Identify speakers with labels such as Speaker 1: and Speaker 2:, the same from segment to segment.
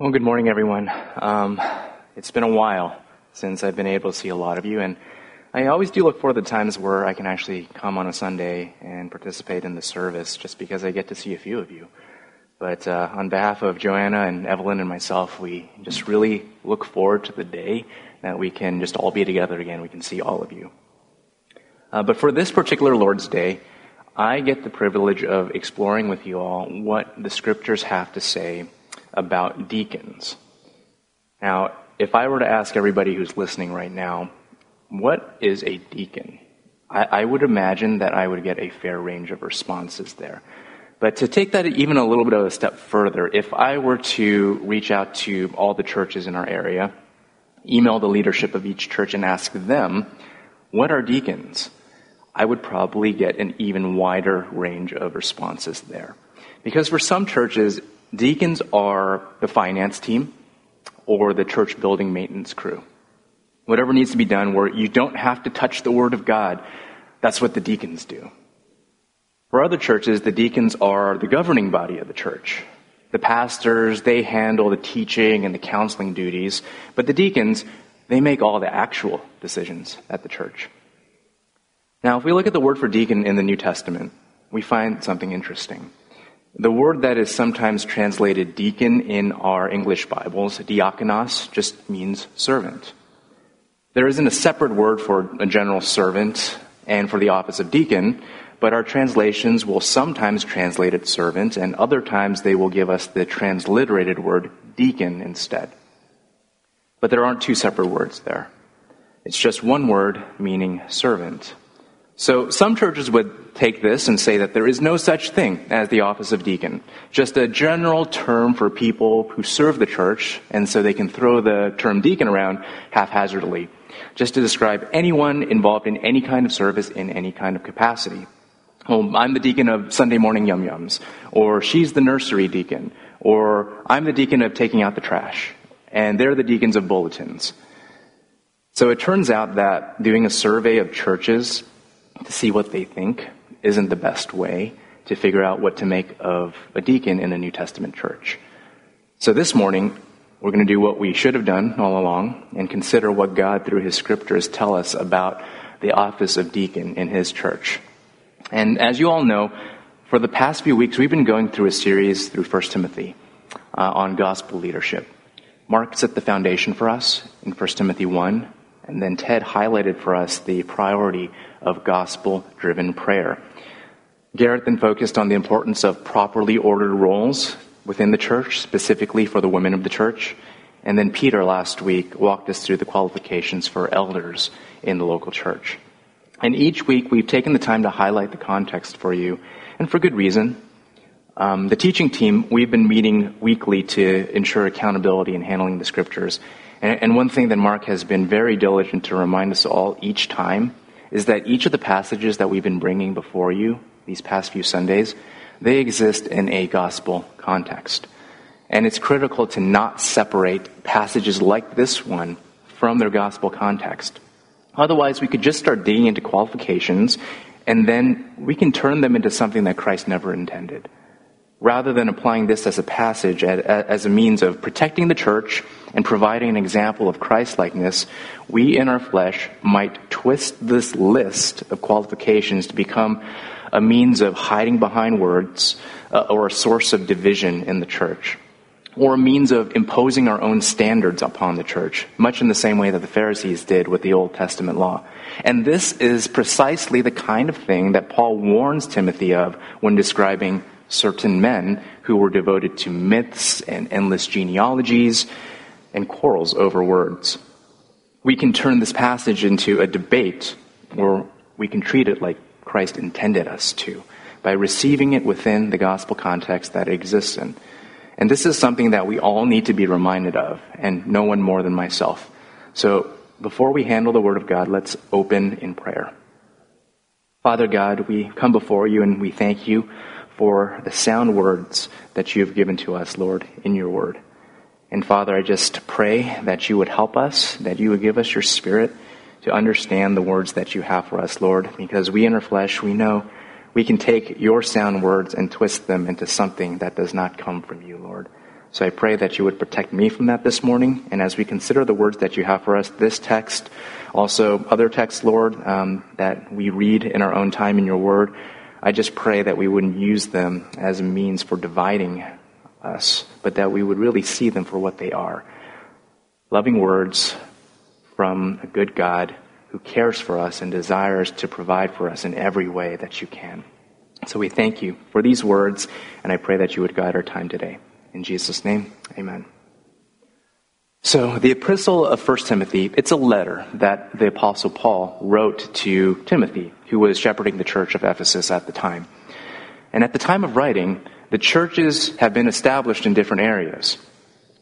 Speaker 1: Well, good morning, everyone. Um, it's been a while since I've been able to see a lot of you, and I always do look for the times where I can actually come on a Sunday and participate in the service, just because I get to see a few of you. But uh, on behalf of Joanna and Evelyn and myself, we just really look forward to the day that we can just all be together again. We can see all of you. Uh, but for this particular Lord's Day, I get the privilege of exploring with you all what the scriptures have to say about deacons. Now, if I were to ask everybody who's listening right now, what is a deacon? I, I, would imagine that I would get a fair range of responses there. But to take that even a little bit of a step further, if I were to reach out to all the churches in our area, email the leadership of each church and ask them, what are deacons? I would probably get an even wider range of responses there. Because for some churches, Deacons are the finance team or the church building maintenance crew. Whatever needs to be done where you don't have to touch the Word of God, that's what the deacons do. For other churches, the deacons are the governing body of the church. The pastors, they handle the teaching and the counseling duties, but the deacons, they make all the actual decisions at the church. Now, if we look at the word for deacon in the New Testament, we find something interesting. The word that is sometimes translated deacon in our English Bibles, diakonos, just means servant. There isn't a separate word for a general servant and for the office of deacon, but our translations will sometimes translate it servant, and other times they will give us the transliterated word deacon instead. But there aren't two separate words there. It's just one word meaning servant. So some churches would take this and say that there is no such thing as the office of deacon, just a general term for people who serve the church, and so they can throw the term deacon around haphazardly, just to describe anyone involved in any kind of service in any kind of capacity. Oh, I'm the deacon of Sunday morning yum yums, or she's the nursery deacon, or I'm the deacon of taking out the trash, and they're the deacons of bulletins. So it turns out that doing a survey of churches to see what they think isn't the best way to figure out what to make of a deacon in a New Testament church. So this morning, we're going to do what we should have done all along and consider what God, through His scriptures, tell us about the office of deacon in His church. And as you all know, for the past few weeks, we've been going through a series through 1 Timothy uh, on gospel leadership. Mark set the foundation for us in 1 Timothy 1, and then Ted highlighted for us the priority of gospel driven prayer. Garrett then focused on the importance of properly ordered roles within the church, specifically for the women of the church. And then Peter last week walked us through the qualifications for elders in the local church. And each week we've taken the time to highlight the context for you, and for good reason. Um, the teaching team, we've been meeting weekly to ensure accountability in handling the scriptures. And, and one thing that Mark has been very diligent to remind us all each time is that each of the passages that we've been bringing before you these past few Sundays, they exist in a gospel context. And it's critical to not separate passages like this one from their gospel context. Otherwise, we could just start digging into qualifications and then we can turn them into something that Christ never intended. Rather than applying this as a passage, as a means of protecting the church and providing an example of Christlikeness, we in our flesh might twist this list of qualifications to become a means of hiding behind words uh, or a source of division in the church or a means of imposing our own standards upon the church, much in the same way that the Pharisees did with the Old Testament law. And this is precisely the kind of thing that Paul warns Timothy of when describing certain men who were devoted to myths and endless genealogies and quarrels over words. We can turn this passage into a debate, or we can treat it like Christ intended us to, by receiving it within the gospel context that it exists in. And this is something that we all need to be reminded of, and no one more than myself. So, before we handle the Word of God, let's open in prayer. Father God, we come before you and we thank you for the sound words that you have given to us, Lord, in your Word. And Father, I just pray that you would help us, that you would give us your spirit to understand the words that you have for us, Lord, because we in our flesh, we know we can take your sound words and twist them into something that does not come from you, Lord. So I pray that you would protect me from that this morning. And as we consider the words that you have for us, this text, also other texts, Lord, um, that we read in our own time in your word, I just pray that we wouldn't use them as a means for dividing us, but that we would really see them for what they are. Loving words from a good God who cares for us and desires to provide for us in every way that you can. So we thank you for these words, and I pray that you would guide our time today. In Jesus' name, amen. So the epistle of 1 Timothy, it's a letter that the apostle Paul wrote to Timothy, who was shepherding the church of Ephesus at the time. And at the time of writing, the churches have been established in different areas.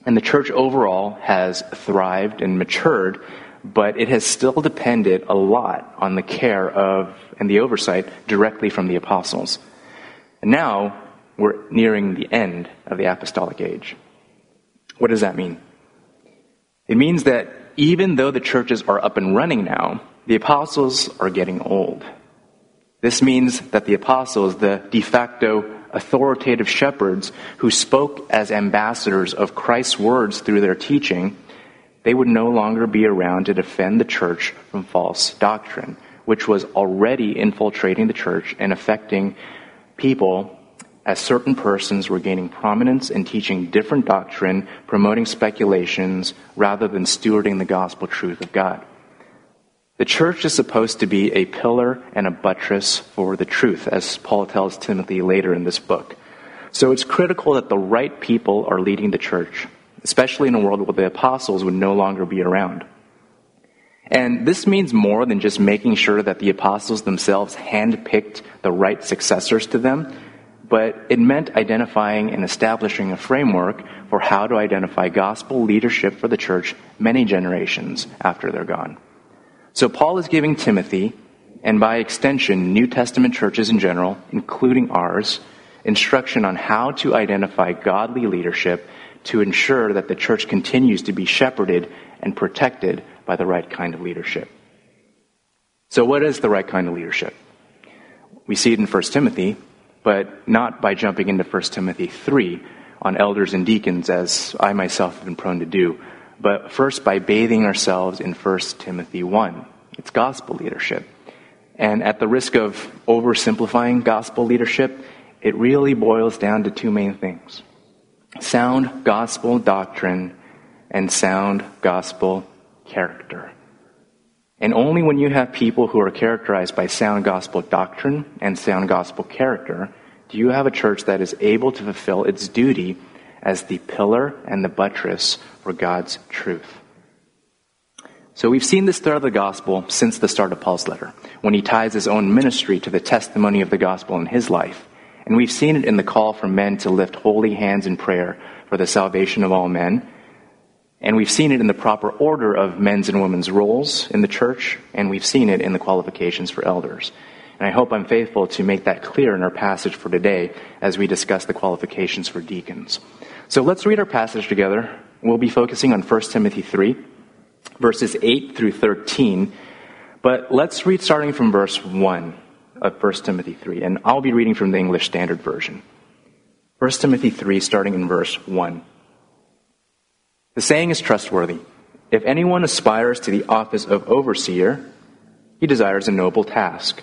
Speaker 1: And the church overall has thrived and matured, but it has still depended a lot on the care of and the oversight directly from the apostles. And now we're nearing the end of the apostolic age. What does that mean? It means that even though the churches are up and running now, the apostles are getting old. This means that the apostles, the de facto authoritative shepherds who spoke as ambassadors of Christ's words through their teaching, they would no longer be around to defend the church from false doctrine, which was already infiltrating the church and affecting people as certain persons were gaining prominence and teaching different doctrine, promoting speculations, rather than stewarding the gospel truth of God. The church is supposed to be a pillar and a buttress for the truth, as Paul tells Timothy later in this book. So it's critical that the right people are leading the church, especially in a world where the apostles would no longer be around. And this means more than just making sure that the apostles themselves handpicked the right successors to them but it meant identifying and establishing a framework for how to identify gospel leadership for the church many generations after they're gone. So Paul is giving Timothy, and by extension, New Testament churches in general, including ours, instruction on how to identify godly leadership to ensure that the church continues to be shepherded and protected by the right kind of leadership. So what is the right kind of leadership? We see it in 1 Timothy but not by jumping into 1 Timothy 3 on elders and deacons, as I myself have been prone to do, but first by bathing ourselves in 1 Timothy 1. It's gospel leadership. And at the risk of oversimplifying gospel leadership, it really boils down to two main things sound gospel doctrine and sound gospel character. And only when you have people who are characterized by sound gospel doctrine and sound gospel character do you have a church that is able to fulfill its duty as the pillar and the buttress for God's truth. So we've seen this of the gospel since the start of Paul's letter, when he ties his own ministry to the testimony of the gospel in his life. And we've seen it in the call for men to lift holy hands in prayer for the salvation of all men and we've seen it in the proper order of men's and women's roles in the church, and we've seen it in the qualifications for elders. And I hope I'm faithful to make that clear in our passage for today as we discuss the qualifications for deacons. So let's read our passage together. We'll be focusing on 1 Timothy 3, verses 8 through 13. But let's read starting from verse 1 of 1 Timothy 3, and I'll be reading from the English Standard Version. 1 Timothy 3, starting in verse 1. The saying is trustworthy. If anyone aspires to the office of overseer, he desires a noble task.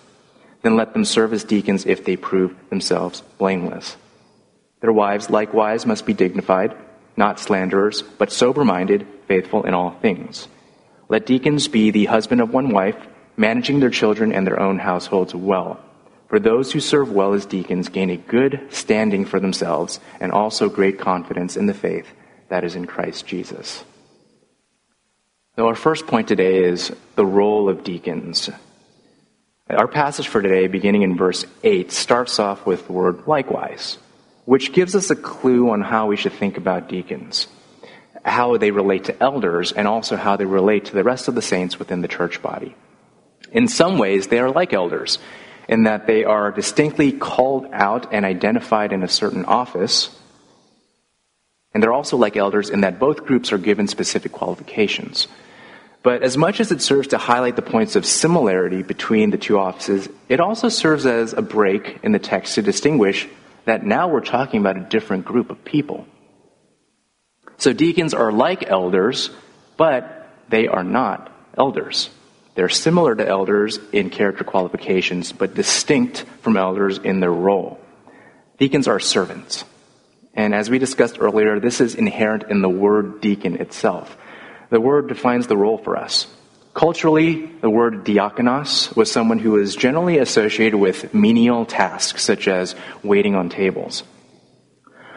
Speaker 1: Then let them serve as deacons if they prove themselves blameless. Their wives likewise must be dignified, not slanderers, but sober minded, faithful in all things. Let deacons be the husband of one wife, managing their children and their own households well. For those who serve well as deacons gain a good standing for themselves and also great confidence in the faith that is in Christ Jesus. So, our first point today is the role of deacons. Our passage for today, beginning in verse 8, starts off with the word likewise, which gives us a clue on how we should think about deacons, how they relate to elders, and also how they relate to the rest of the saints within the church body. In some ways, they are like elders, in that they are distinctly called out and identified in a certain office. And they're also like elders in that both groups are given specific qualifications. But as much as it serves to highlight the points of similarity between the two offices, it also serves as a break in the text to distinguish that now we're talking about a different group of people. So deacons are like elders, but they are not elders. They're similar to elders in character qualifications, but distinct from elders in their role. Deacons are servants. And as we discussed earlier, this is inherent in the word deacon itself the word defines the role for us. Culturally, the word diakonos was someone who was generally associated with menial tasks such as waiting on tables.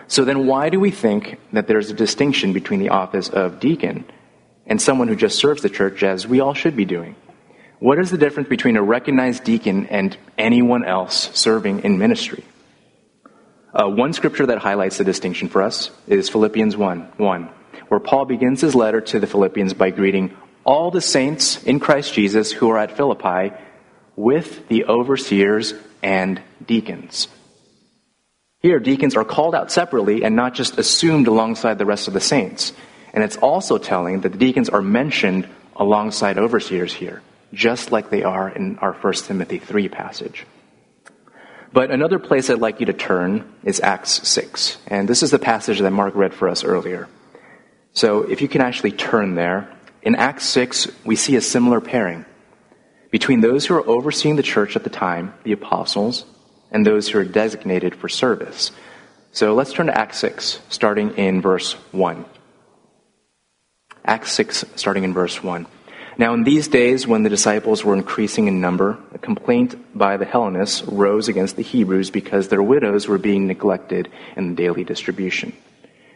Speaker 1: So then why do we think that there's a distinction between the office of deacon and someone who just serves the church as we all should be doing? What is the difference between a recognized deacon and anyone else serving in ministry? Uh, one scripture that highlights the distinction for us is Philippians 1 1 where Paul begins his letter to the Philippians by greeting all the saints in Christ Jesus who are at Philippi with the overseers and deacons. Here, deacons are called out separately and not just assumed alongside the rest of the saints. And it's also telling that the deacons are mentioned alongside overseers here, just like they are in our 1 Timothy 3 passage. But another place I'd like you to turn is Acts 6. And this is the passage that Mark read for us earlier. So if you can actually turn there, in Acts 6, we see a similar pairing between those who are overseeing the church at the time, the apostles, and those who are designated for service. So let's turn to Acts 6, starting in verse 1. Acts 6, starting in verse 1. Now, in these days, when the disciples were increasing in number, a complaint by the Hellenists rose against the Hebrews because their widows were being neglected in the daily distribution.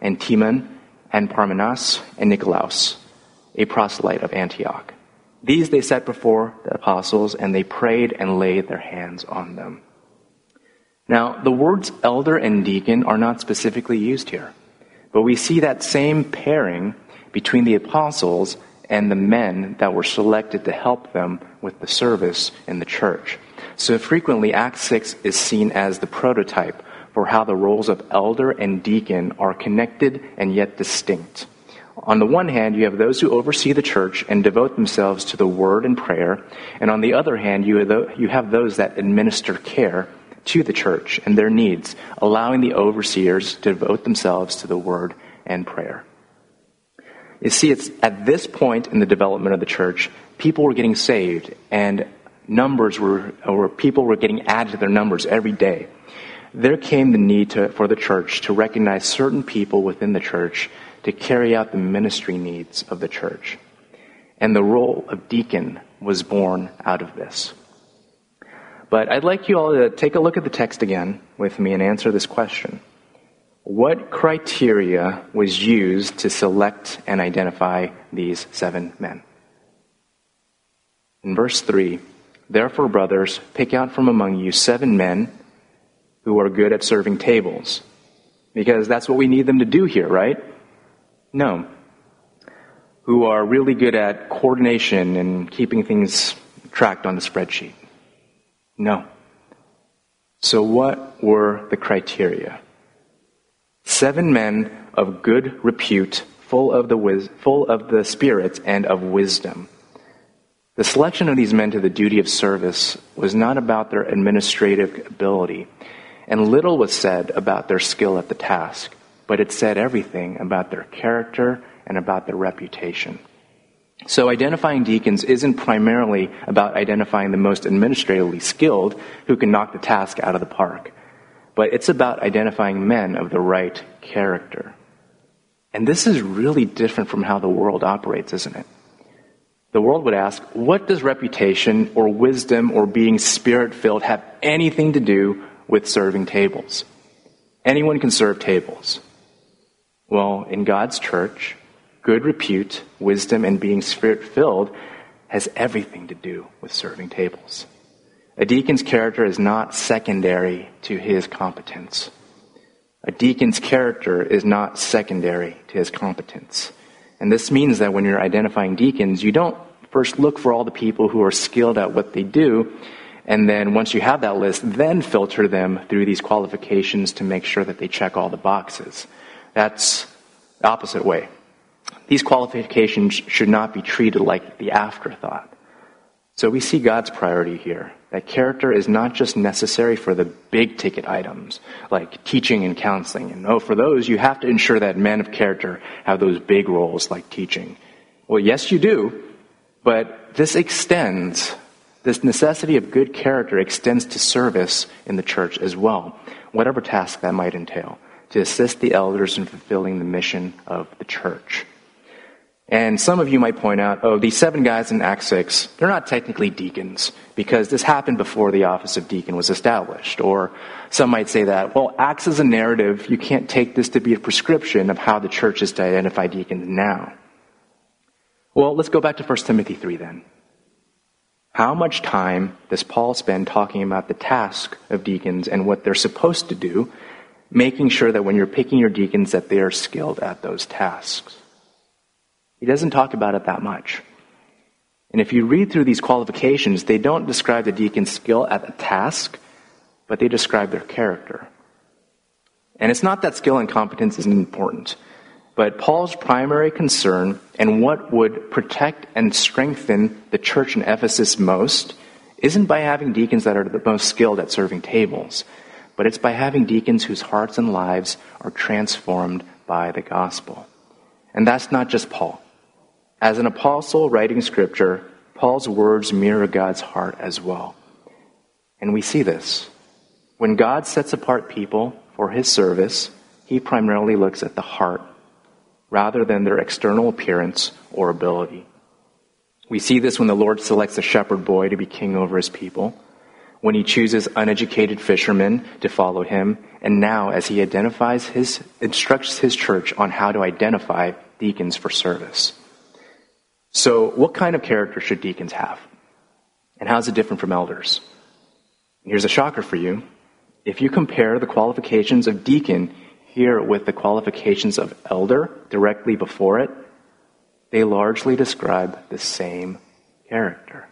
Speaker 1: and Timon, and Parmenas, and Nicolaus, a proselyte of Antioch. These they set before the apostles, and they prayed and laid their hands on them. Now, the words elder and deacon are not specifically used here, but we see that same pairing between the apostles and the men that were selected to help them with the service in the church. So frequently, Acts 6 is seen as the prototype for how the roles of elder and deacon are connected and yet distinct. On the one hand, you have those who oversee the church and devote themselves to the word and prayer, and on the other hand, you have those that administer care to the church and their needs, allowing the overseers to devote themselves to the word and prayer. You see, it's at this point in the development of the church, people were getting saved, and numbers were, or people were getting added to their numbers every day there came the need to, for the church to recognize certain people within the church to carry out the ministry needs of the church. And the role of deacon was born out of this. But I'd like you all to take a look at the text again with me and answer this question. What criteria was used to select and identify these seven men? In verse 3, therefore, brothers, pick out from among you seven men who are good at serving tables. Because that's what we need them to do here, right? No. Who are really good at coordination and keeping things tracked on the spreadsheet. No. So, what were the criteria? Seven men of good repute, full of the, wis- full of the Spirit and of wisdom. The selection of these men to the duty of service was not about their administrative ability, and little was said about their skill at the task, but it said everything about their character and about their reputation. So identifying deacons isn't primarily about identifying the most administratively skilled who can knock the task out of the park, but it's about identifying men of the right character. And this is really different from how the world operates, isn't it? The world would ask, what does reputation or wisdom or being spirit filled have anything to do with serving tables? Anyone can serve tables. Well, in God's church, good repute, wisdom, and being spirit filled has everything to do with serving tables. A deacon's character is not secondary to his competence. A deacon's character is not secondary to his competence. And this means that when you're identifying deacons, you don't first look for all the people who are skilled at what they do, and then once you have that list, then filter them through these qualifications to make sure that they check all the boxes. That's the opposite way. These qualifications should not be treated like the afterthought. So we see God's priority here. That character is not just necessary for the big ticket items, like teaching and counseling. And no, for those, you have to ensure that men of character have those big roles like teaching. Well, yes, you do, but this extends, this necessity of good character extends to service in the church as well, whatever task that might entail, to assist the elders in fulfilling the mission of the church. And some of you might point out, oh, these seven guys in Acts 6, they're not technically deacons because this happened before the office of deacon was established. Or some might say that, well, Acts is a narrative. You can't take this to be a prescription of how the church is to identify deacons now. Well, let's go back to 1 Timothy 3 then. How much time does Paul spend talking about the task of deacons and what they're supposed to do, making sure that when you're picking your deacons that they are skilled at those tasks? He doesn't talk about it that much. And if you read through these qualifications, they don't describe the deacon's skill at the task, but they describe their character. And it's not that skill and competence isn't important, but Paul's primary concern and what would protect and strengthen the church in Ephesus most isn't by having deacons that are the most skilled at serving tables, but it's by having deacons whose hearts and lives are transformed by the gospel. And that's not just Paul. As an apostle writing scripture, Paul's words mirror God's heart as well. And we see this. When God sets apart people for his service, he primarily looks at the heart rather than their external appearance or ability. We see this when the Lord selects a shepherd boy to be king over his people, when he chooses uneducated fishermen to follow him, and now as he identifies his, instructs his church on how to identify deacons for service. So, what kind of character should deacons have? And how is it different from elders? here's a shocker for you. If you compare the qualifications of deacon here with the qualifications of elder directly before it, they largely describe the same character.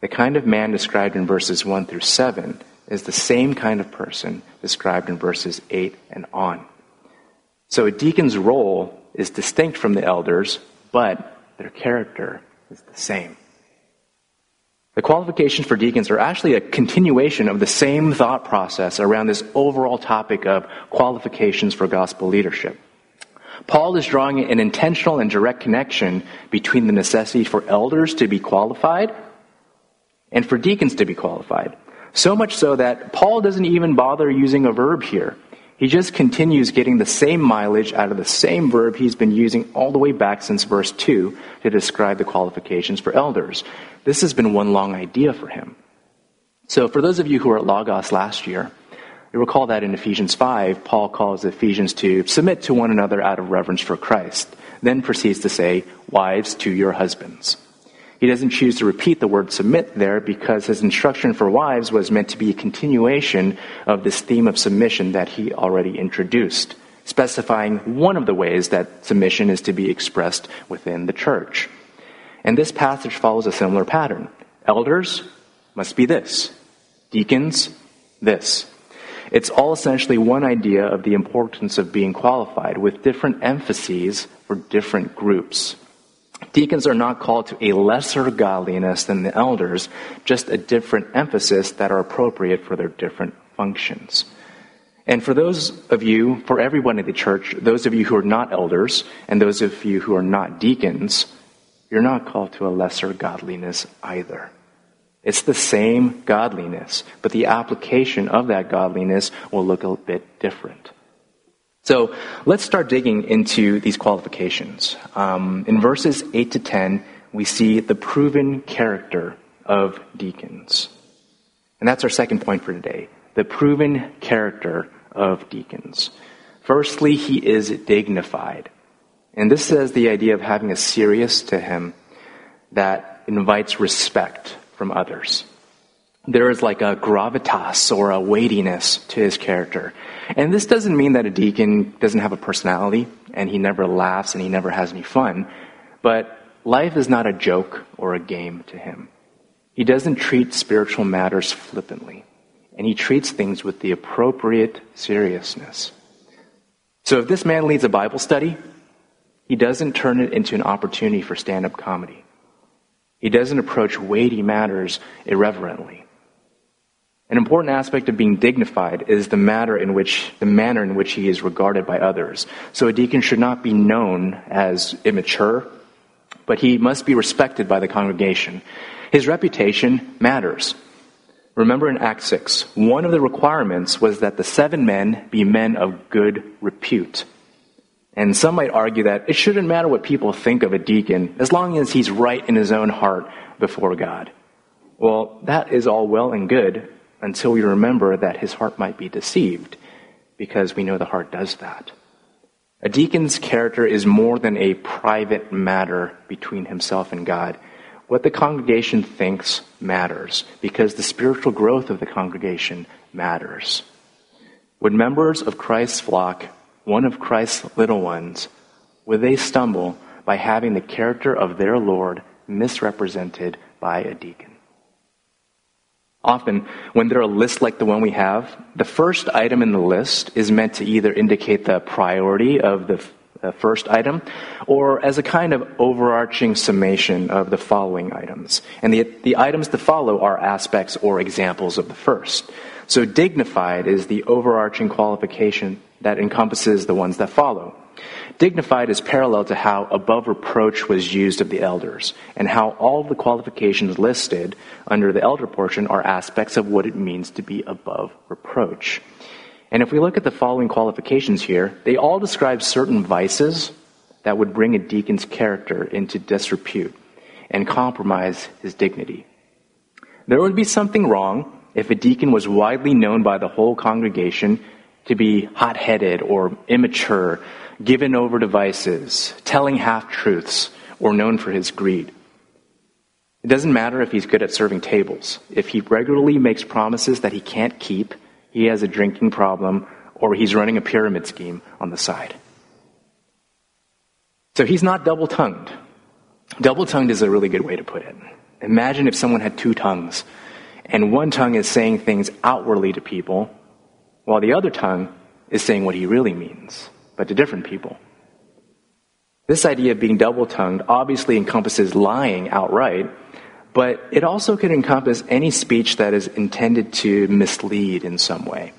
Speaker 1: The kind of man described in verses 1 through 7 is the same kind of person described in verses 8 and on. So a deacon's role is distinct from the elders, but their character is the same. The qualifications for deacons are actually a continuation of the same thought process around this overall topic of qualifications for gospel leadership. Paul is drawing an intentional and direct connection between the necessity for elders to be qualified and for deacons to be qualified. So much so that Paul doesn't even bother using a verb here. He just continues getting the same mileage out of the same verb he's been using all the way back since verse 2 to describe the qualifications for elders. This has been one long idea for him. So, for those of you who were at Logos last year, you recall that in Ephesians 5, Paul calls Ephesians to submit to one another out of reverence for Christ, then proceeds to say, Wives to your husbands. He doesn't choose to repeat the word submit there because his instruction for wives was meant to be a continuation of this theme of submission that he already introduced, specifying one of the ways that submission is to be expressed within the church. And this passage follows a similar pattern. Elders must be this Deacons, this. It's all essentially one idea of the importance of being qualified with different emphases for different groups. Deacons are not called to a lesser godliness than the elders, just a different emphasis that are appropriate for their different functions. And for those of you, for everyone in the church, those of you who are not elders and those of you who are not deacons, you're not called to a lesser godliness either. It's the same godliness, but the application of that godliness will look a bit different. So let's start digging into these qualifications. Um, in verses 8 to 10, we see the proven character of deacons. And that's our second point for today the proven character of deacons. Firstly, he is dignified. And this says the idea of having a serious to him that invites respect from others. There is like a gravitas or a weightiness to his character. And this doesn't mean that a deacon doesn't have a personality and he never laughs and he never has any fun, but life is not a joke or a game to him. He doesn't treat spiritual matters flippantly, and he treats things with the appropriate seriousness. So if this man leads a Bible study, he doesn't turn it into an opportunity for stand up comedy. He doesn't approach weighty matters irreverently. An important aspect of being dignified is the matter in which the manner in which he is regarded by others. So a deacon should not be known as immature, but he must be respected by the congregation. His reputation matters. Remember in Acts 6, one of the requirements was that the seven men be men of good repute. And some might argue that it shouldn't matter what people think of a deacon as long as he's right in his own heart before God. Well, that is all well and good until we remember that his heart might be deceived, because we know the heart does that. A deacon's character is more than a private matter between himself and God. What the congregation thinks matters, because the spiritual growth of the congregation matters. Would members of Christ's flock one of Christ's little ones, would they stumble by having the character of their Lord misrepresented by a deacon? Often, when there are lists like the one we have, the first item in the list is meant to either indicate the priority of the first item or as a kind of overarching summation of the following items. And the, the items to follow are aspects or examples of the first. So dignified is the overarching qualification that encompasses the ones that follow. Dignified is parallel to how above reproach was used of the elders, and how all the qualifications listed under the elder portion are aspects of what it means to be above reproach. And if we look at the following qualifications here, they all describe certain vices that would bring a deacon's character into disrepute and compromise his dignity. There would be something wrong if a deacon was widely known by the whole congregation to be hot headed or immature, given over to vices, telling half truths, or known for his greed. It doesn't matter if he's good at serving tables. If he regularly makes promises that he can't keep, he has a drinking problem, or he's running a pyramid scheme on the side. So he's not double tongued. Double tongued is a really good way to put it. Imagine if someone had two tongues, and one tongue is saying things outwardly to people, while the other tongue is saying what he really means, but to different people. This idea of being double tongued obviously encompasses lying outright, but it also can encompass any speech that is intended to mislead in some way.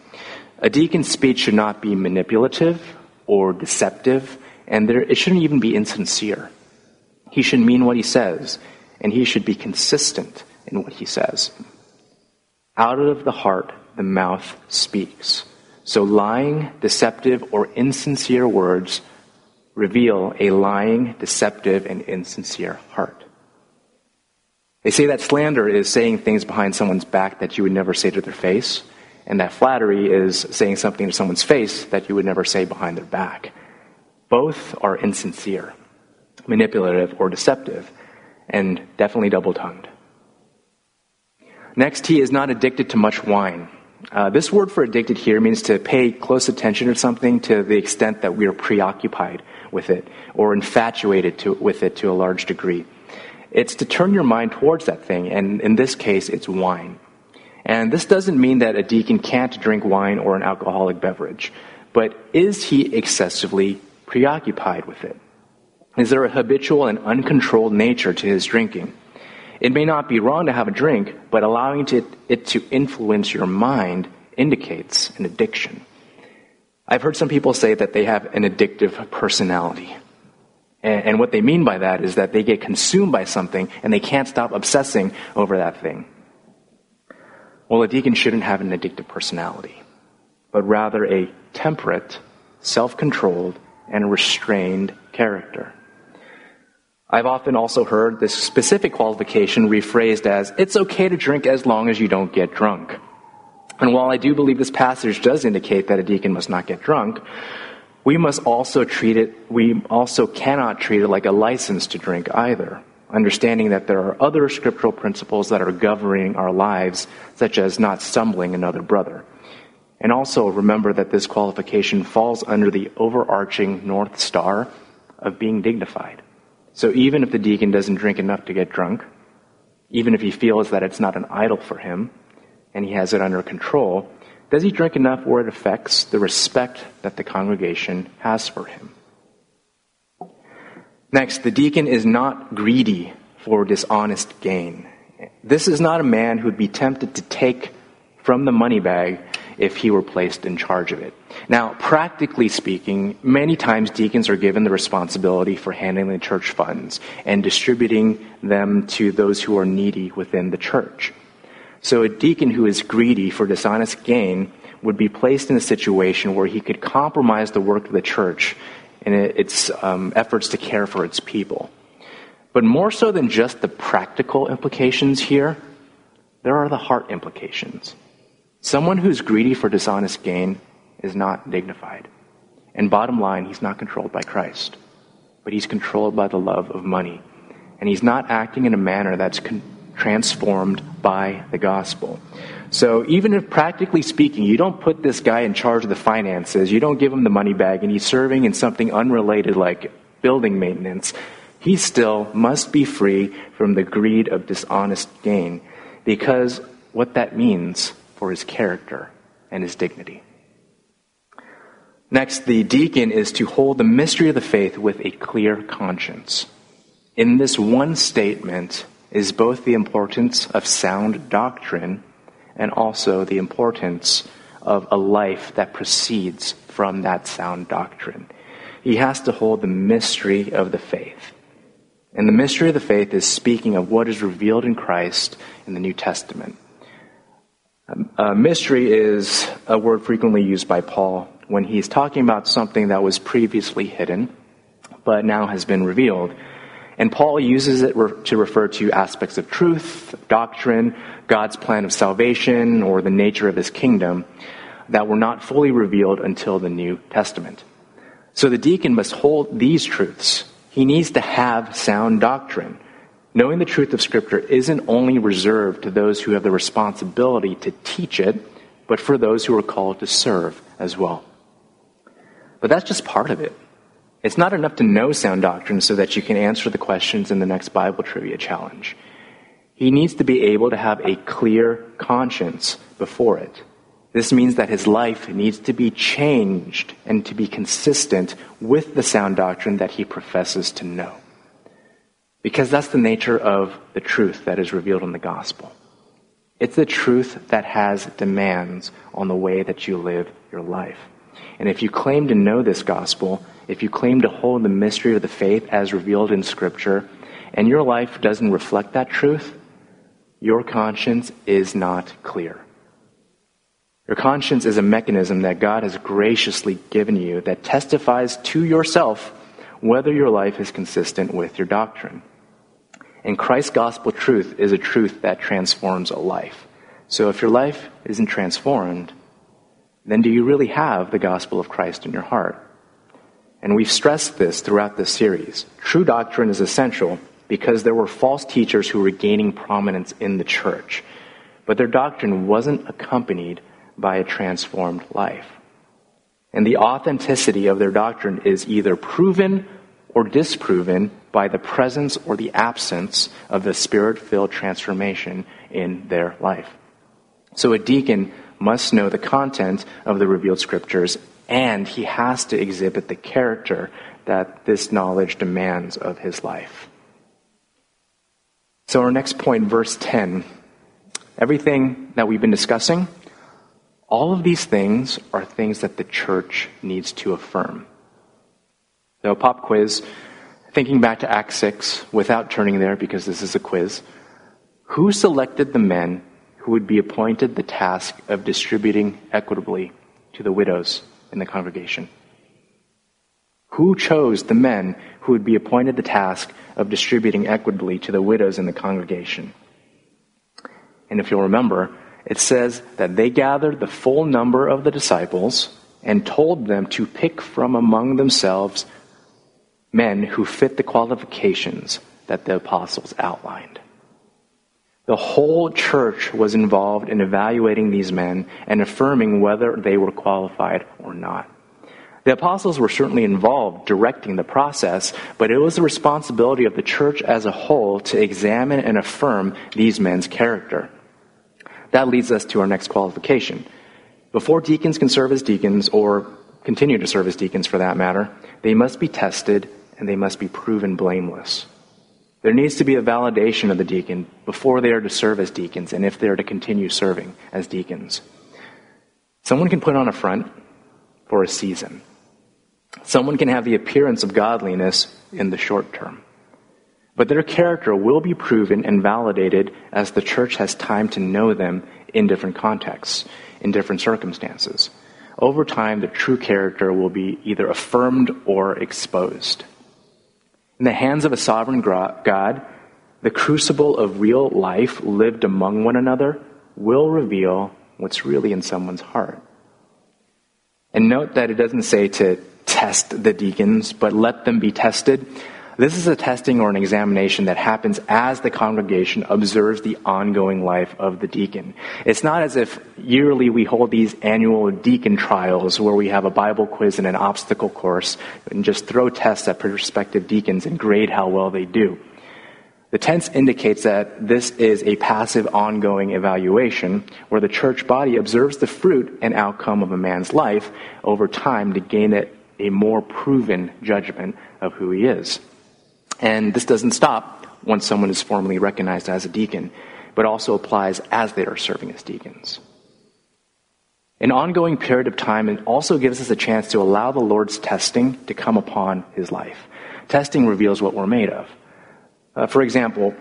Speaker 1: A deacon's speech should not be manipulative or deceptive, and there, it shouldn't even be insincere. He should mean what he says, and he should be consistent in what he says. Out of the heart the mouth speaks. So lying, deceptive, or insincere words reveal a lying, deceptive, and insincere heart. They say that slander is saying things behind someone's back that you would never say to their face, and that flattery is saying something to someone's face that you would never say behind their back. Both are insincere, manipulative, or deceptive, and definitely double tongued. Next, he is not addicted to much wine. Uh, this word for addicted here means to pay close attention to something to the extent that we are preoccupied with it or infatuated to, with it to a large degree. It's to turn your mind towards that thing, and in this case, it's wine. And this doesn't mean that a deacon can't drink wine or an alcoholic beverage, but is he excessively preoccupied with it? Is there a habitual and uncontrolled nature to his drinking? It may not be wrong to have a drink, but allowing it to influence your mind indicates an addiction. I've heard some people say that they have an addictive personality. And, what they mean by that is that they get consumed by something and they can't stop obsessing over that thing. Well, a deacon shouldn't have an addictive personality, but rather a temperate, self controlled, and restrained character. I've often also heard this specific qualification rephrased as, it's okay to drink as long as you don't get drunk. And while I do believe this passage does indicate that a deacon must not get drunk, we must also treat it, we also cannot treat it like a license to drink either, understanding that there are other scriptural principles that are governing our lives, such as not stumbling another brother. And also remember that this qualification falls under the overarching North Star of being dignified. So even if the deacon doesn't drink enough to get drunk, even if he feels that it's not an idol for him, and he has it under control, does he drink enough where it affects the respect that the congregation has for him? Next, the deacon is not greedy for dishonest gain. This is not a man who would be tempted to take from the money bag if he were placed in charge of it. Now, practically speaking, many times deacons are given the responsibility for handling the church funds and distributing them to those who are needy within the church. So a deacon who is greedy for dishonest gain would be placed in a situation where he could compromise the work of the church in its um, efforts to care for its people. But more so than just the practical implications here, there are the heart implications. Someone who's greedy for dishonest gain is not dignified. And bottom line, he's not controlled by Christ, but he's controlled by the love of money. And he's not acting in a manner that's con- transformed by the gospel. So even if practically speaking, you don't put this guy in charge of the finances, you don't give him the money bag, and he's serving in something unrelated like building maintenance, he still must be free from the greed of dishonest gain. Because what that means for his character and his dignity. Next, the deacon is to hold the mystery of the faith with a clear conscience. In this one statement is both the importance of sound doctrine and also the importance of a life that proceeds from that sound doctrine. He has to hold the mystery of the faith. And the mystery of the faith is speaking of what is revealed in Christ in the New Testament. Uh, mystery is a word frequently used by Paul when he's talking about something that was previously hidden, but now has been revealed. And Paul uses it re- to refer to aspects of truth, doctrine, God's plan of salvation, or the nature of his kingdom that were not fully revealed until the New Testament. So the deacon must hold these truths. He needs to have sound doctrine. Knowing the truth of Scripture isn't only reserved to those who have the responsibility to teach it, but for those who are called to serve as well. But that's just part of it. It's not enough to know sound doctrine so that you can answer the questions in the next Bible trivia challenge. He needs to be able to have a clear conscience before it. This means that his life needs to be changed and to be consistent with the sound doctrine that he professes to know. Because that's the nature of the truth that is revealed in the gospel. It's the truth that has demands on the way that you live your life. And if you claim to know this gospel, if you claim to hold the mystery of the faith as revealed in Scripture, and your life doesn't reflect that truth, your conscience is not clear. Your conscience is a mechanism that God has graciously given you that testifies to yourself whether your life is consistent with your doctrine. And Christ's gospel truth is a truth that transforms a life. So if your life isn't transformed, then do you really have the gospel of Christ in your heart? And we've stressed this throughout this series. True doctrine is essential because there were false teachers who were gaining prominence in the church, but their doctrine wasn't accompanied by a transformed life. And the authenticity of their doctrine is either proven or disproven by the presence or the absence of the spirit filled transformation in their life. So a deacon must know the content of the revealed scriptures and he has to exhibit the character that this knowledge demands of his life. So, our next point, verse 10 everything that we've been discussing, all of these things are things that the church needs to affirm. So, pop quiz, thinking back to Acts 6 without turning there because this is a quiz. Who selected the men who would be appointed the task of distributing equitably to the widows in the congregation? Who chose the men who would be appointed the task of distributing equitably to the widows in the congregation? And if you'll remember, it says that they gathered the full number of the disciples and told them to pick from among themselves men who fit the qualifications that the apostles outlined. The whole church was involved in evaluating these men and affirming whether they were qualified or not. The apostles were certainly involved directing the process, but it was the responsibility of the church as a whole to examine and affirm these men's character. That leads us to our next qualification. Before deacons can serve as deacons, or continue to serve as deacons for that matter, they must be tested and they must be proven blameless. There needs to be a validation of the deacon before they are to serve as deacons and if they are to continue serving as deacons. Someone can put on a front for a season. Someone can have the appearance of godliness in the short term. But their character will be proven and validated as the church has time to know them in different contexts, in different circumstances. Over time, the true character will be either affirmed or exposed. In the hands of a sovereign God, the crucible of real life lived among one another will reveal what's really in someone's heart. And note that it doesn't say to test the deacons, but let them be tested. This is a testing or an examination that happens as the congregation observes the ongoing life of the deacon. It's not as if yearly we hold these annual deacon trials where we have a Bible quiz and an obstacle course and just throw tests at prospective deacons and grade how well they do. The tense indicates that this is a passive, ongoing evaluation where the church body observes the fruit and outcome of a man's life over time to gain a more proven judgment of who he is. And this doesn't stop once someone is formally recognized as a deacon, but also applies as they are serving as deacons. An ongoing period of time it also gives us a chance to allow the Lord's testing to come upon his life. Testing reveals what we're made of. Uh, for example,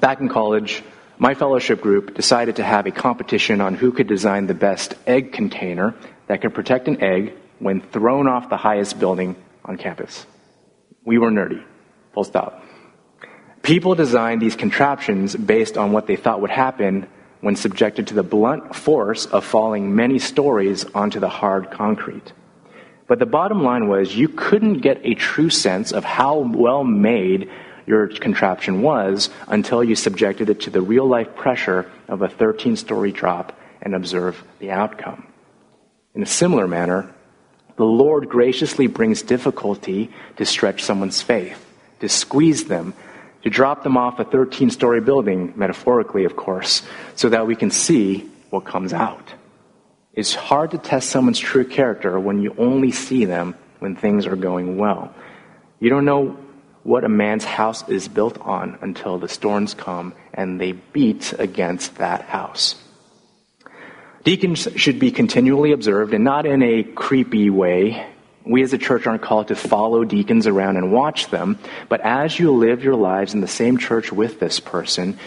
Speaker 1: back in college, my fellowship group decided to have a competition on who could design the best egg container that could protect an egg when thrown off the highest building on campus. We were nerdy. Full stop. People designed these contraptions based on what they thought would happen when subjected to the blunt force of falling many stories onto the hard concrete. But the bottom line was you couldn't get a true sense of how well made your contraption was until you subjected it to the real life pressure of a 13 story drop and observe the outcome. In a similar manner, the Lord graciously brings difficulty to stretch someone's faith to squeeze them, to drop them off a 13 story building, metaphorically, of course, so that we can see what comes out. It's hard to test someone's true character when you only see them when things are going well. You don't know what a man's house is built on until the storms come and they beat against that house. Deacons should be continually observed and not in a creepy way, we as a church aren't called to follow deacons around and watch them, but as you live your lives in the same church with this person,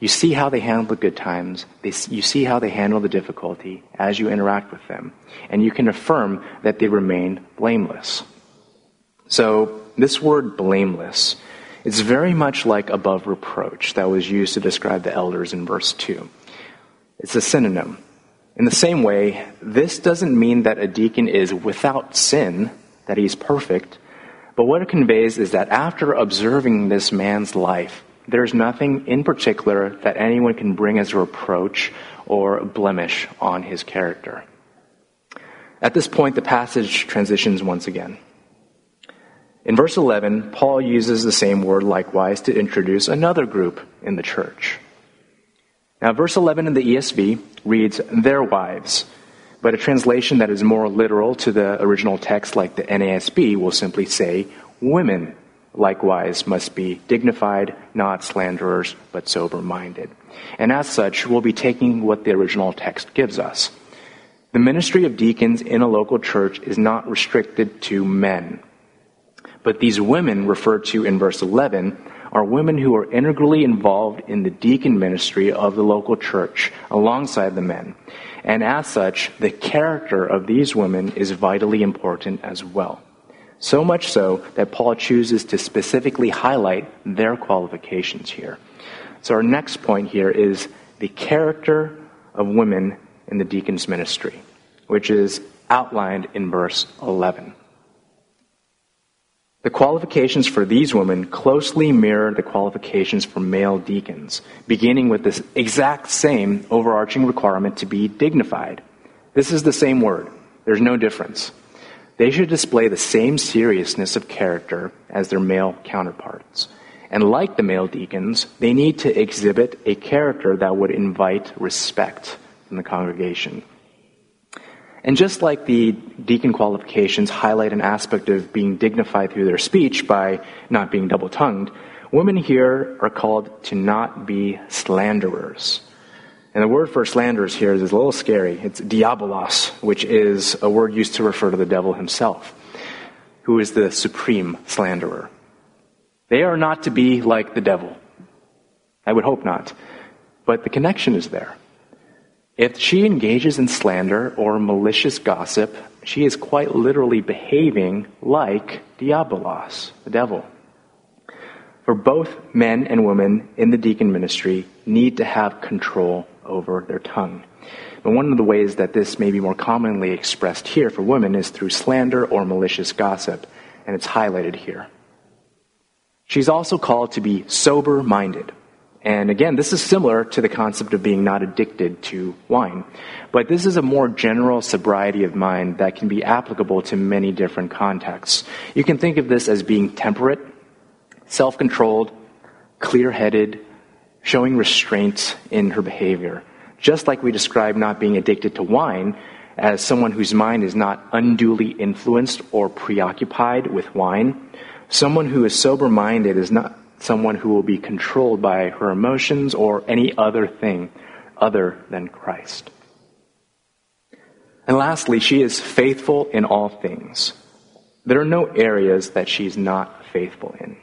Speaker 1: you see how they handle the good times. They, you see how they handle the difficulty as you interact with them. And you can affirm that they remain blameless. So, this word blameless is very much like above reproach that was used to describe the elders in verse 2. It's a synonym. In the same way, this doesn't mean that a deacon is without sin, that he's perfect, but what it conveys is that after observing this man's life, there's nothing in particular that anyone can bring as a reproach or blemish on his character. At this point, the passage transitions once again. In verse 11, Paul uses the same word likewise to introduce another group in the church. Now, verse 11 in the ESV reads, their wives. But a translation that is more literal to the original text, like the NASB, will simply say, women likewise must be dignified, not slanderers, but sober minded. And as such, we'll be taking what the original text gives us. The ministry of deacons in a local church is not restricted to men. But these women referred to in verse 11 are women who are integrally involved in the deacon ministry of the local church alongside the men. And as such, the character of these women is vitally important as well. So much so that Paul chooses to specifically highlight their qualifications here. So our next point here is the character of women in the deacon's ministry, which is outlined in verse 11. The qualifications for these women closely mirror the qualifications for male deacons, beginning with this exact same overarching requirement to be dignified. This is the same word. There's no difference. They should display the same seriousness of character as their male counterparts. And like the male deacons, they need to exhibit a character that would invite respect from the congregation. And just like the deacon qualifications highlight an aspect of being dignified through their speech by not being double tongued, women here are called to not be slanderers. And the word for slanderers here is a little scary. It's diabolos, which is a word used to refer to the devil himself, who is the supreme slanderer. They are not to be like the devil. I would hope not. But the connection is there. If she engages in slander or malicious gossip, she is quite literally behaving like Diabolos, the devil. For both men and women in the deacon ministry need to have control over their tongue. And one of the ways that this may be more commonly expressed here for women is through slander or malicious gossip, and it's highlighted here. She's also called to be sober minded. And again, this is similar to the concept of being not addicted to wine. But this is a more general sobriety of mind that can be applicable to many different contexts. You can think of this as being temperate, self controlled, clear headed, showing restraint in her behavior. Just like we describe not being addicted to wine as someone whose mind is not unduly influenced or preoccupied with wine, someone who is sober minded is not someone who will be controlled by her emotions or any other thing other than Christ. And lastly, she is faithful in all things. There are no areas that she's not faithful in.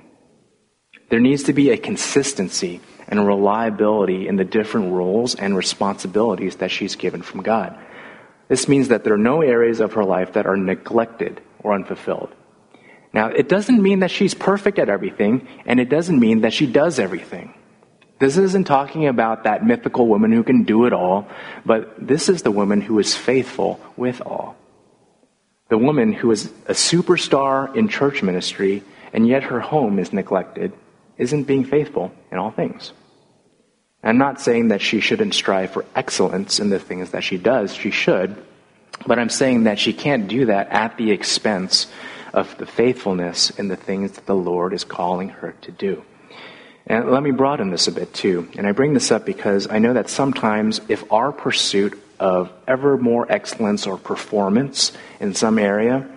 Speaker 1: There needs to be a consistency and reliability in the different roles and responsibilities that she's given from God. This means that there are no areas of her life that are neglected or unfulfilled. Now, it doesn't mean that she's perfect at everything, and it doesn't mean that she does everything. This isn't talking about that mythical woman who can do it all, but this is the woman who is faithful with all. The woman who is a superstar in church ministry, and yet her home is neglected, isn't being faithful in all things. I'm not saying that she shouldn't strive for excellence in the things that she does. She should. But I'm saying that she can't do that at the expense of the faithfulness in the things that the Lord is calling her to do. And let me broaden this a bit too. And I bring this up because I know that sometimes if our pursuit of ever more excellence or performance in some area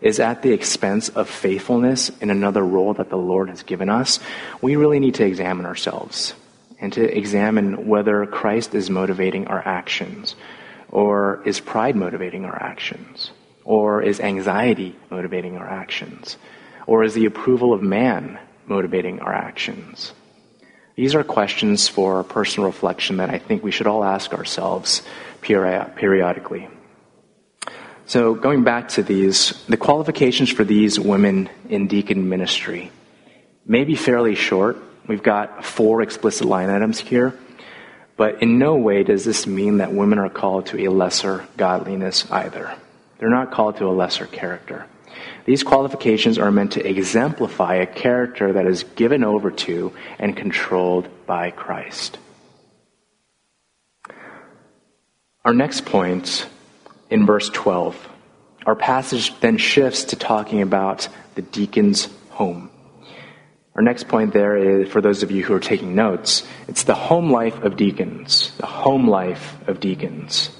Speaker 1: is at the expense of faithfulness in another role that the Lord has given us, we really need to examine ourselves and to examine whether Christ is motivating our actions or is pride motivating our actions or is anxiety motivating our actions? Or is the approval of man motivating our actions? These are questions for personal reflection that I think we should all ask ourselves periodically. So, going back to these, the qualifications for these women in deacon ministry may be fairly short. We've got four explicit line items here, but in no way does this mean that women are called to a lesser godliness either. They're not called to a lesser character. These qualifications are meant to exemplify a character that is given over to and controlled by Christ. Our next point in verse 12, our passage then shifts to talking about the deacon's home. Our next point there is for those of you who are taking notes, it's the home life of deacons. The home life of deacons.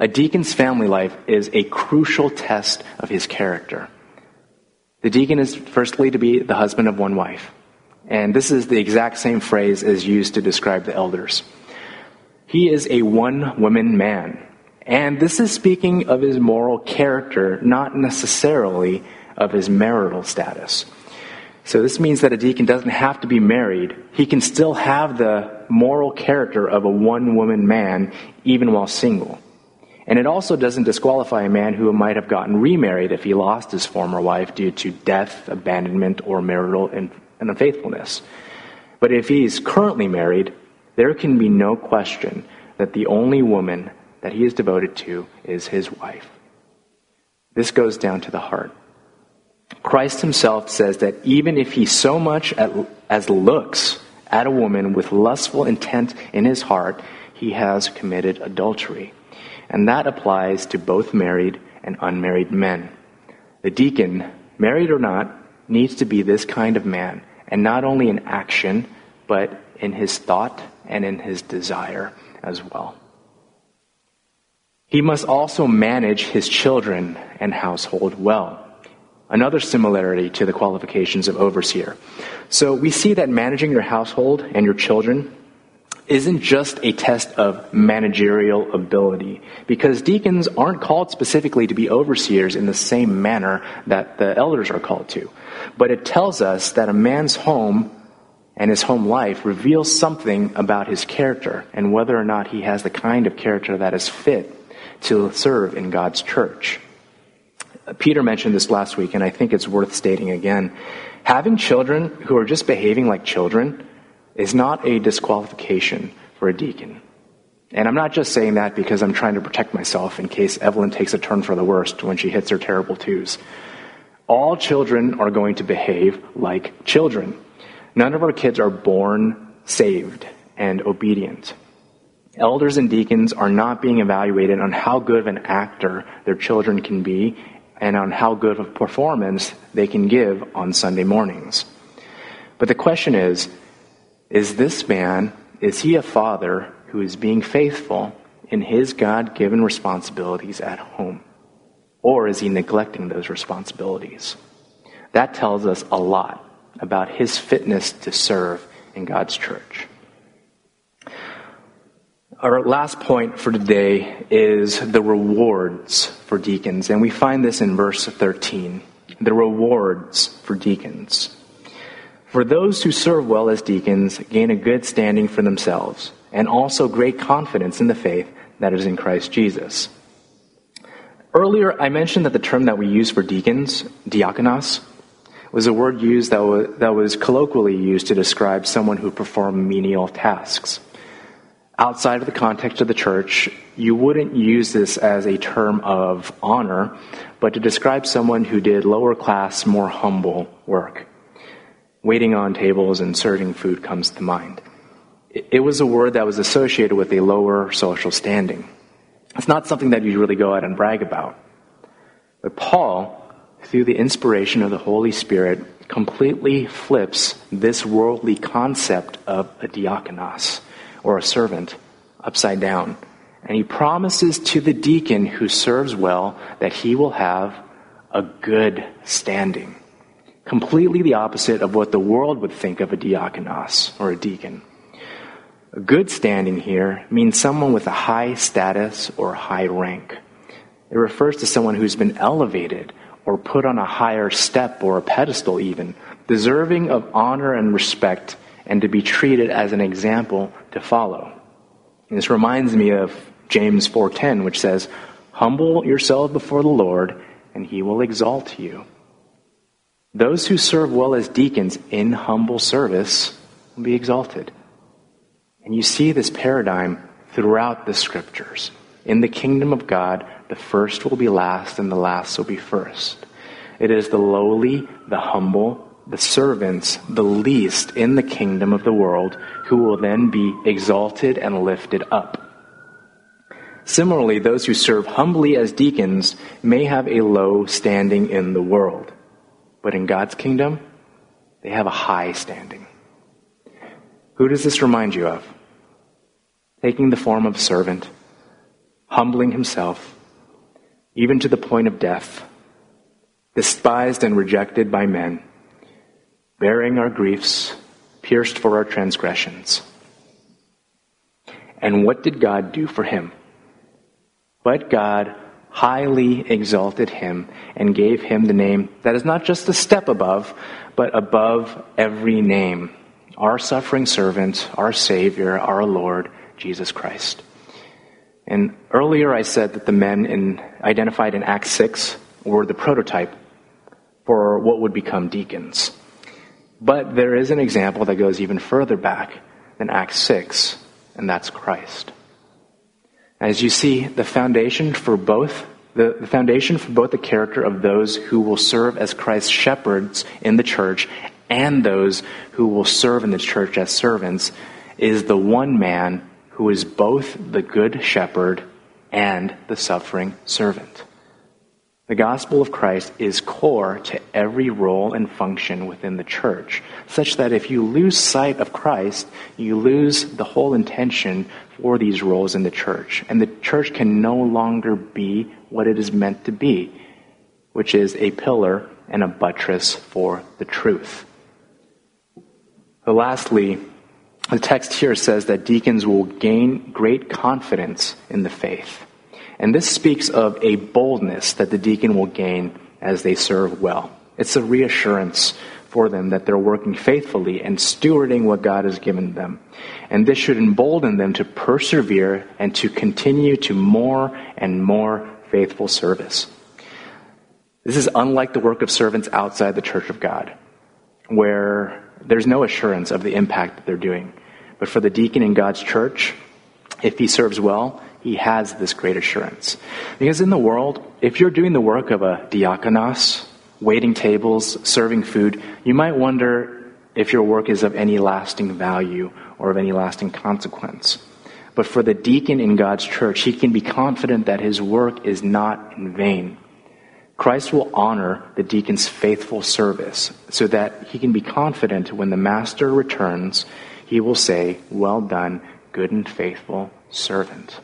Speaker 1: A deacon's family life is a crucial test of his character. The deacon is firstly to be the husband of one wife. And this is the exact same phrase as used to describe the elders. He is a one woman man. And this is speaking of his moral character, not necessarily of his marital status. So this means that a deacon doesn't have to be married. He can still have the moral character of a one woman man even while single. And it also doesn't disqualify a man who might have gotten remarried if he lost his former wife due to death, abandonment, or marital unfaithfulness. But if he's currently married, there can be no question that the only woman that he is devoted to is his wife. This goes down to the heart. Christ himself says that even if he so much as looks at a woman with lustful intent in his heart, he has committed adultery and that applies to both married and unmarried men. The deacon, married or not, needs to be this kind of man, and not only in action, but in his thought and in his desire as well. He must also manage his children and household well. Another similarity to the qualifications of overseer. So we see that managing your household and your children isn't just a test of managerial ability, because deacons aren't called specifically to be overseers in the same manner that the elders are called to. But it tells us that a man's home and his home life reveals something about his character and whether or not he has the kind of character that is fit to serve in God's church. Peter mentioned this last week, and I think it's worth stating again. Having children who are just behaving like children is not a disqualification for a deacon. And I'm not just saying that because I'm trying to protect myself in case Evelyn takes a turn for the worst when she hits her terrible twos. All children are going to behave like children. None of our kids are born saved and obedient. Elders and deacons are not being evaluated on how good of an actor their children can be and on how good of a performance they can give on Sunday mornings. But the question is, is this man, is he a father who is being faithful in his God given responsibilities at home? Or is he neglecting those responsibilities? That tells us a lot about his fitness to serve in God's church. Our last point for today is the rewards for deacons, and we find this in verse 13. The rewards for deacons. For those who serve well as deacons gain a good standing for themselves, and also great confidence in the faith that is in Christ Jesus. Earlier, I mentioned that the term that we use for deacons, diakonos, was a word used that was, that was colloquially used to describe someone who performed menial tasks. Outside of the context of the church, you wouldn't use this as a term of honor, but to describe someone who did lower class, more humble work waiting on tables and serving food comes to mind. It was a word that was associated with a lower social standing. It's not something that you really go out and brag about. But Paul, through the inspiration of the Holy Spirit, completely flips this worldly concept of a diakonos, or a servant, upside down. And he promises to the deacon who serves well that he will have a good standing completely the opposite of what the world would think of a diakonos or a deacon. A good standing here means someone with a high status or high rank. It refers to someone who's been elevated or put on a higher step or a pedestal even, deserving of honor and respect and to be treated as an example to follow. And this reminds me of James 4:10 which says, "Humble yourself before the Lord and he will exalt you." Those who serve well as deacons in humble service will be exalted. And you see this paradigm throughout the scriptures. In the kingdom of God, the first will be last and the last will be first. It is the lowly, the humble, the servants, the least in the kingdom of the world who will then be exalted and lifted up. Similarly, those who serve humbly as deacons may have a low standing in the world. But in God's kingdom, They have a high standing. Who does this remind you of? Taking the form of a servant, humbling himself, even to the point of death, despised and rejected by men, bearing our griefs, pierced for our transgressions. And what did God do for him? But God highly exalted him and gave him the name that is not just a step above, but above every name. Our suffering servant, our Savior, our Lord, Jesus Christ. And earlier I said that the men in, identified in Acts 6 were the prototype for what would become deacons. But there is an example that goes even further back than Acts 6, and that's Christ. As you see, the foundation for both the, the, foundation for both the character of those who will serve as Christ's shepherds in the church and those who will serve in the church as servants is the one man who is both the good shepherd and the suffering servant. The gospel of Christ is core to every role and function within the church, such that if you lose sight of Christ, you lose the whole intention for these roles in the church. And the church can no longer be what it is meant to be, which is a pillar and a buttress for the truth. But lastly, the text here says that deacons will gain great confidence in the faith. And this speaks of a boldness that the deacon will gain as they serve well. It's a reassurance for them that they're working faithfully and stewarding what God has given them. And this should embolden them to persevere and to continue to more and more faithful service. This is unlike the work of servants outside the church of God, where there's no assurance of the impact that they're doing. But for the deacon in God's church, if he serves well, he has this great assurance. Because in the world, if you're doing the work of a diakonos, waiting tables, serving food, you might wonder if your work is of any lasting value or of any lasting consequence. But for the deacon in God's church, he can be confident that his work is not in vain. Christ will honor the deacon's faithful service so that he can be confident when the master returns, he will say, Well done, good and faithful servant.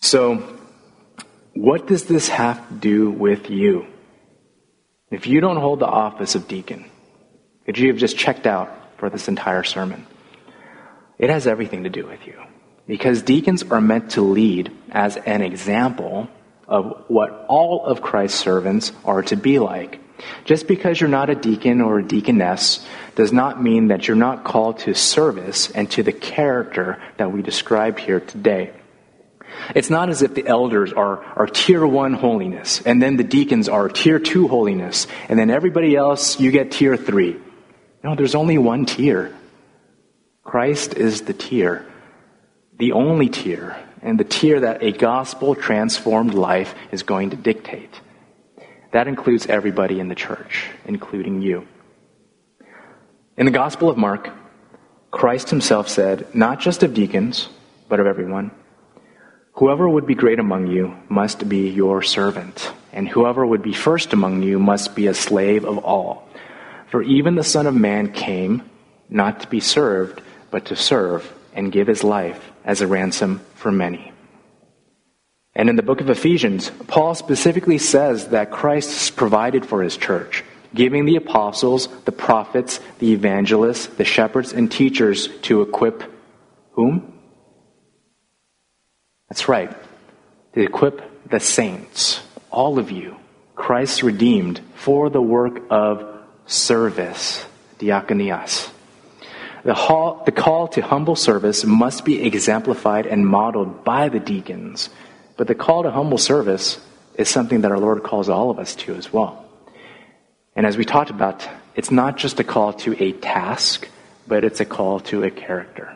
Speaker 1: So, what does this have to do with you? If you don't hold the office of deacon, could you have just checked out for this entire sermon? It has everything to do with you. Because deacons are meant to lead as an example of what all of Christ's servants are to be like. Just because you're not a deacon or a deaconess does not mean that you're not called to service and to the character that we describe here today. It's not as if the elders are, are tier one holiness, and then the deacons are tier two holiness, and then everybody else, you get tier three. No, there's only one tier. Christ is the tier, the only tier, and the tier that a gospel transformed life is going to dictate. That includes everybody in the church, including you. In the Gospel of Mark, Christ himself said, not just of deacons, but of everyone, Whoever would be great among you must be your servant, and whoever would be first among you must be a slave of all. For even the Son of Man came not to be served, but to serve and give his life as a ransom for many. And in the book of Ephesians, Paul specifically says that Christ provided for his church, giving the apostles, the prophets, the evangelists, the shepherds, and teachers to equip whom? That's right. To equip the saints, all of you, Christ redeemed for the work of service, diakonias. The, hall, the call to humble service must be exemplified and modeled by the deacons. But the call to humble service is something that our Lord calls all of us to as well. And as we talked about, it's not just a call to a task, but it's a call to a character.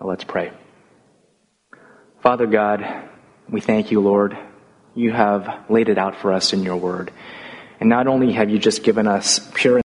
Speaker 1: Now let's pray. Father God, we thank you, Lord. You have laid it out for us in your word. And not only have you just given us pure